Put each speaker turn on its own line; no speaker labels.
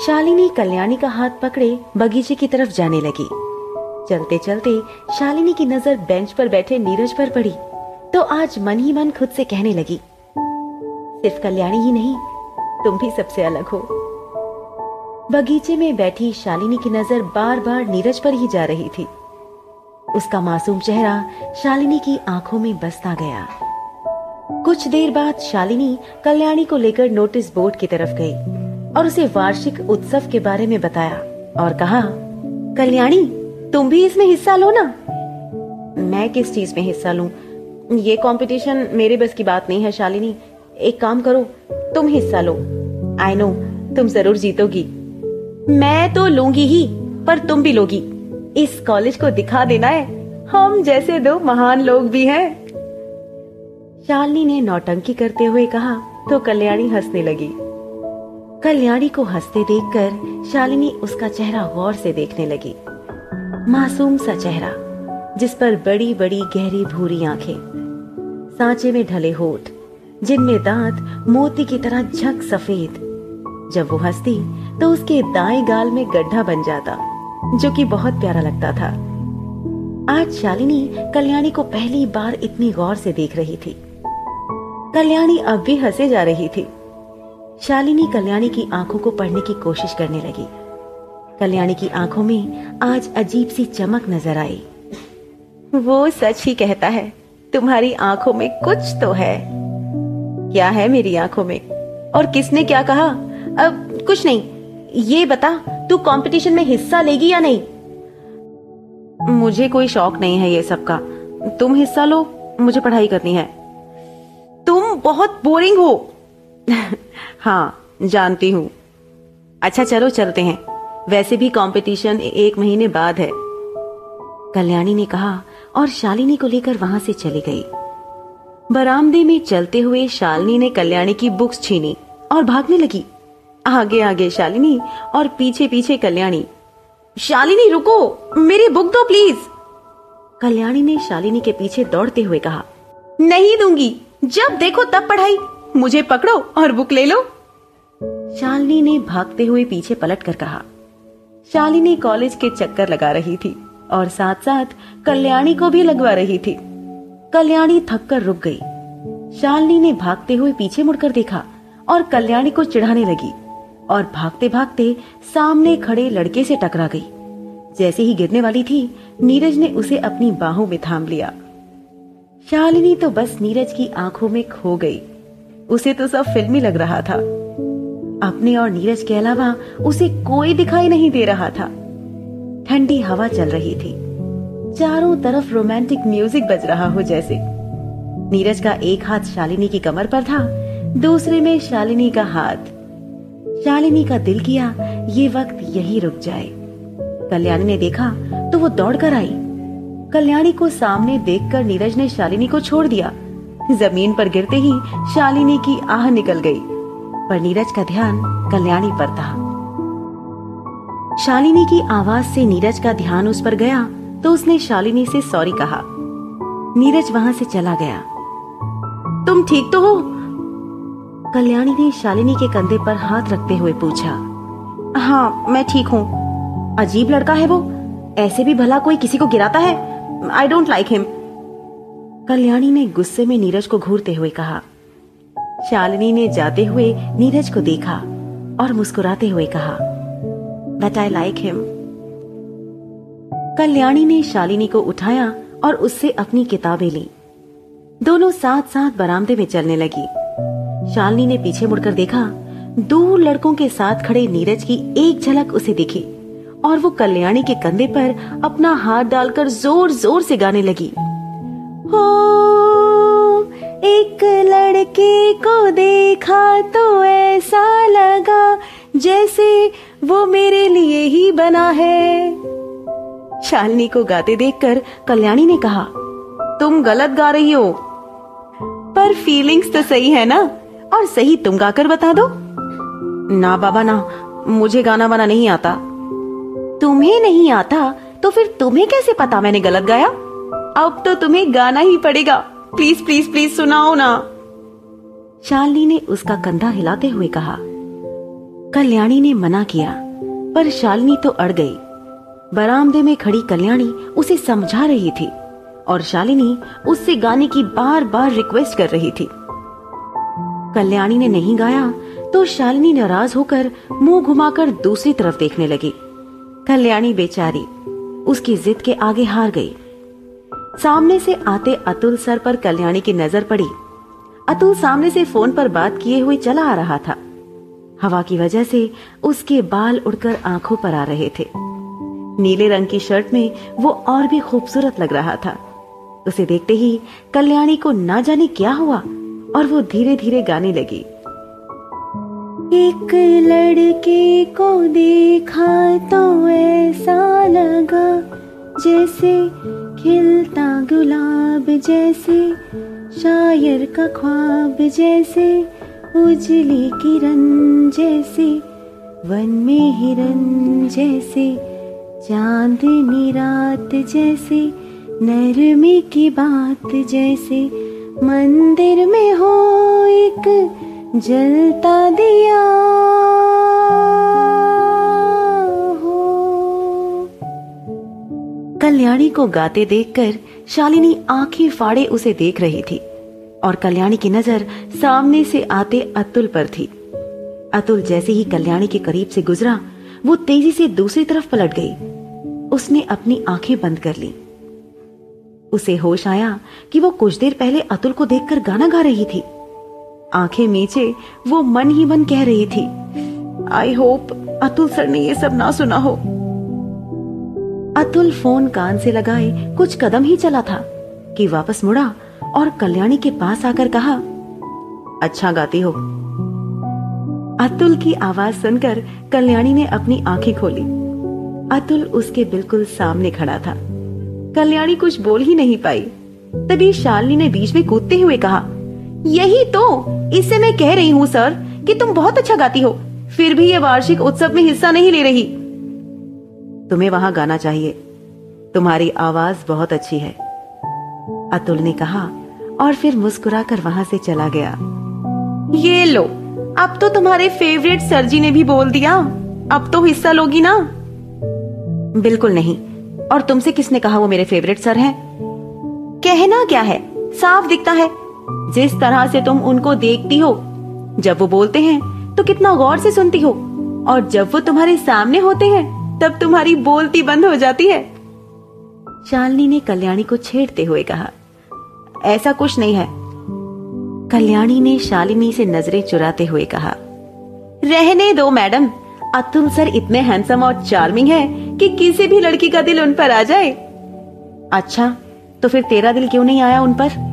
शालिनी कल्याणी का हाथ पकड़े बगीचे की तरफ़ जाने लगी। चलते चलते शालिनी की नज़र बेंच पर बैठे नीरज पर पड़ी तो आज मन ही मन खुद से कहने लगी, सिर्फ़ कल्याणी ही नहीं, तुम भी सबसे अलग हो। बगीचे में बैठी शालिनी की नज़र बार बार नीरज पर ही जा रही थी। उसका मासूम चेहरा शालिनी की आँखों में बसता गया। कुछ देर बाद शालिनी कल्याणी को लेकर नोटिस बोर्ड की तरफ़ गई। और उसे वार्षिक उत्सव के बारे में बताया और कहा, कल्याणी, तुम भी इसमें हिस्सा लो ना। मैं किस चीज़ में हिस्सा लूँ? ये कंपटीशन मेरे बस की बात नहीं है, शालिनी। एक काम करो, तुम हिस्सा लो। आई नो तुम ज़रूर जीतोगी। मैं तो लूँगी ही, पर तुम भी लोगी। इस कॉलेज को दिखा देना है। हम जैसे दो महान लोग भी हैं। शालिनी ने नौटंकी करते हुए कहा तो कल्याणी हंसने लगी। कल्याणी को हँसते देखकर शालिनी उसका चेहरा गौर से देखने लगी। मासूम सा चेहरा, जिस पर बड़ी बड़ी गहरी भूरी आँखें। सांचे में ढले होठ, जिनमें दांत मोती की तरह झक सफ़ेद। जब वो हंसती तो उसके दाएँ गाल में गड्ढा बन जाता, जो कि बहुत प्यारा लगता था। आज शालिनी कल्याणी को पहली बार इतनी गौर से देख रही थी। कल्याणी अब भी हंसे जा रही थी। शालिनी कल्याणी की आँखों को पढ़ने की कोशिश करने लगी। कल्याणी की आँखों में आज अजीब सी चमक नज़र आई। वो सच ही कहता है, तुम्हारी आँखों में कुछ तो है। क्या है मेरी आँखों में? और किसने क्या कहा? अब कुछ नहीं। ये बता, तू कंपटीशन में हिस्सा लेगी या नहीं? मुझे कोई शौक नहीं है ये सब का। तुम हिस्सा लो, मुझे पढ़ाई करनी है। तुम बहुत बोरिंग हो। हाँ जानती हूँ। अच्छा चलो चलते हैं। वैसे भी कंपटीशन एक महीने बाद है। कल्याणी ने कहा और शालिनी को लेकर वहाँ से चली गई। बरामदे में चलते हुए शालिनी ने कल्याणी की बुक्स छीनी और भागने लगी। आगे आगे, शालिनी और पीछे पीछे कल्याणी। शालिनी, रुको! मेरी बुक दो प्लीज़ कल्याणी ने शालिनी के पीछे दौड़ते हुए कहा, नहीं दूँगी। जब देखो तब पढ़ाई। मुझे पकड़ो और बुक ले लो। शालिनी ने भागते हुए पीछे पलट कर कहा। शालिनी कॉलेज के चक्कर लगा रही थी और साथ साथ कल्याणी को भी लगवा रही थी। कल्याणी थक कर रुक गई। शालिनी ने भागते हुए पीछे मुड़कर देखा और कल्याणी को चिढ़ाने लगी और भागते भागते सामने खड़े लड़के से टकरा गई। जैसे ही गिरने वाली थी, नीरज ने उसे अपनी बाहों में थाम लिया। शालिनी तो बस नीरज की आँखों में खो गई। उसे तो सब फिल्मी लग रहा था। अपने और नीरज के अलावा उसे कोई दिखाई नहीं दे रहा था। ठंडी हवा चल रही थी। चारों तरफ़ रोमांटिक म्यूज़िक बज रहा हो जैसे। नीरज का एक हाथ शालिनी की कमर पर था, दूसरे में शालिनी का हाथ। शालिनी का दिल किया, ये वक्त यही रुक जाए। कल्याणी ने देखा तो वो दौड़ कर आई। कल्याणी को सामने देखकर नीरज ने शालिनी को छोड़ दिया। ज़मीन पर गिरते ही शालिनी की आह निकल गई। पर नीरज का ध्यान कल्याणी पर था। शालिनी की आवाज़ से नीरज का ध्यान उस पर गया तो उसने शालिनी से सॉरी कहा। नीरज वहाँ से चला गया। तुम ठीक तो हो? कल्याणी ने शालिनी के कंधे पर हाथ रखते हुए पूछा। हाँ मैं ठीक हूँ। अजीब लड़का है वो। ऐसे भी भला कोई किसी को गिराता है? I don't like him Kalyani ने गुस्से में नीरज को घूरते हुए कहा। शालिनी ने जाते हुए नीरज को देखा और मुस्कुराते हुए कहा but I like him Kalyani ने शालिनी को उठाया और उससे अपनी किताबें ली। दोनों साथ साथ बरामदे में चलने लगी। शालिनी ने पीछे मुड़कर देखा दूर लड़कों के साथ खड़े नीरज की एक झलक उसे दिखी और वो कल्याणी के कंधे पर अपना हाथ डालकर ज़ोर ज़ोर से गाने लगी। हो। एक लड़के को देखा तो ऐसा लगा जैसे वो मेरे लिए ही बना है। शालिनी को गाते देखकर कल्याणी ने कहा, तुम गलत गा रही हो। पर फीलिंग्स तो सही है ना? और सही तुम गाकर बता दो। ना बाबा ना, मुझे गाना बना नहीं आता। तुम्हें नहीं आता तो फिर तुम्हें कैसे पता मैंने गलत गाया? अब तो तुम्हें गाना ही पड़ेगा। प्लीज़ प्लीज़ प्लीज़ सुनाओ ना। शालिनी ने उसका कंधा हिलाते हुए कहा। कल्याणी ने मना किया, पर शालिनी तो अड़ गई। बरामदे में खड़ी कल्याणी उसे समझा रही थी, और शालिनी उससे गाने की बार बार रिक्वेस्ट कर रही थी। कल्याणी ने नहीं गाया तो शालिनी नाराज़ होकर मुँह घुमाकर दूसरी तरफ़ देखने लगी। कल्याणी बेचारी उसकी जिद के आगे हार गई। सामने से आते अतुल सर पर कल्याणी की नज़र पड़ी। अतुल सामने से फ़ोन पर बात किए हुए चला आ रहा था। हवा की वजह से उसके बाल उड़कर आँखों पर आ रहे थे। नीले रंग की शर्ट में वो और भी खूबसूरत लग रहा था। उसे देखते ही कल्याणी को ना जाने क्या हुआ और वो धीरे धीरे गाने लगी। एक लड़के को देखा तो ऐसा लगा जैसे खिलता गुलाब जैसे, शायर का ख्वाब जैसे, उजली किरण जैसे, वन में हिरन जैसे चांदनी रात जैसे नरमी की बात जैसे, मंदिर में हो एक जलता दिया कल्याणी को गाते देखकर शालिनी आँखें फाड़े उसे देख रही थी और कल्याणी की नज़र सामने से आते अतुल पर थी। अतुल जैसे ही कल्याणी के करीब से गुजरा, वो तेज़ी से दूसरी तरफ़ पलट गई। उसने अपनी आँखें बंद कर ली। उसे होश आया कि वो कुछ देर पहले अतुल को देखकर गाना गा रही थी। आँखें मीचे वो मन ही मन कह रही थी आई होप अतुल सर ने ये सब ना सुना हो। अतुल फ़ोन कान से लगाए कुछ कदम ही चला था कि वापस मुड़ा और कल्याणी के पास आकर कहा अच्छा गाती हो। अतुल की आवाज़ सुनकर कल्याणी ने अपनी आँखें खोली। अतुल उसके बिल्कुल सामने खड़ा था। कल्याणी कुछ बोल ही नहीं पाई। तभी शालिनी ने बीच में कूदते हुए कहा, यही तो इससे मैं कह रही हूँ, सर, कि तुम बहुत अच्छा गाती हो। फिर भी ये वार्षिक उत्सव में हिस्सा नहीं ले रही। तुम्हें वहाँ गाना चाहिए। तुम्हारी आवाज़ बहुत अच्छी है। अतुल ने कहा और फिर मुस्कुराकर वहाँ से चला गया। ये लो अब तो तुम्हारे फेवरेट सरजी ने भी बोल दिया। अब तो हिस्सा लोगी ना। बिल्कुल नहीं। और तुमसे किसने कहा वो मेरे फेवरेट सर हैं? कहना क्या है? साफ़ दिखता है। जिस तरह से तुम उनको देखती हो जब वो बोलते हैं तो कितना गौर से सुनती हो। और जब वो तुम्हारे सामने होते हैं तब तुम्हारी बोलती बंद हो जाती है? शालिनी ने कल्याणी को छेड़ते हुए कहा, ऐसा कुछ नहीं है। कल्याणी ने शालिनी से नज़रें चुराते हुए कहा, रहने दो, मैडम। अतुल सर इतने हैंडसम और चार्मिंग है कि किसी भी लड़की का दिल उन पर आ जाए। अच्छा तो फिर तेरा दिल क्यों नहीं आया उन पर?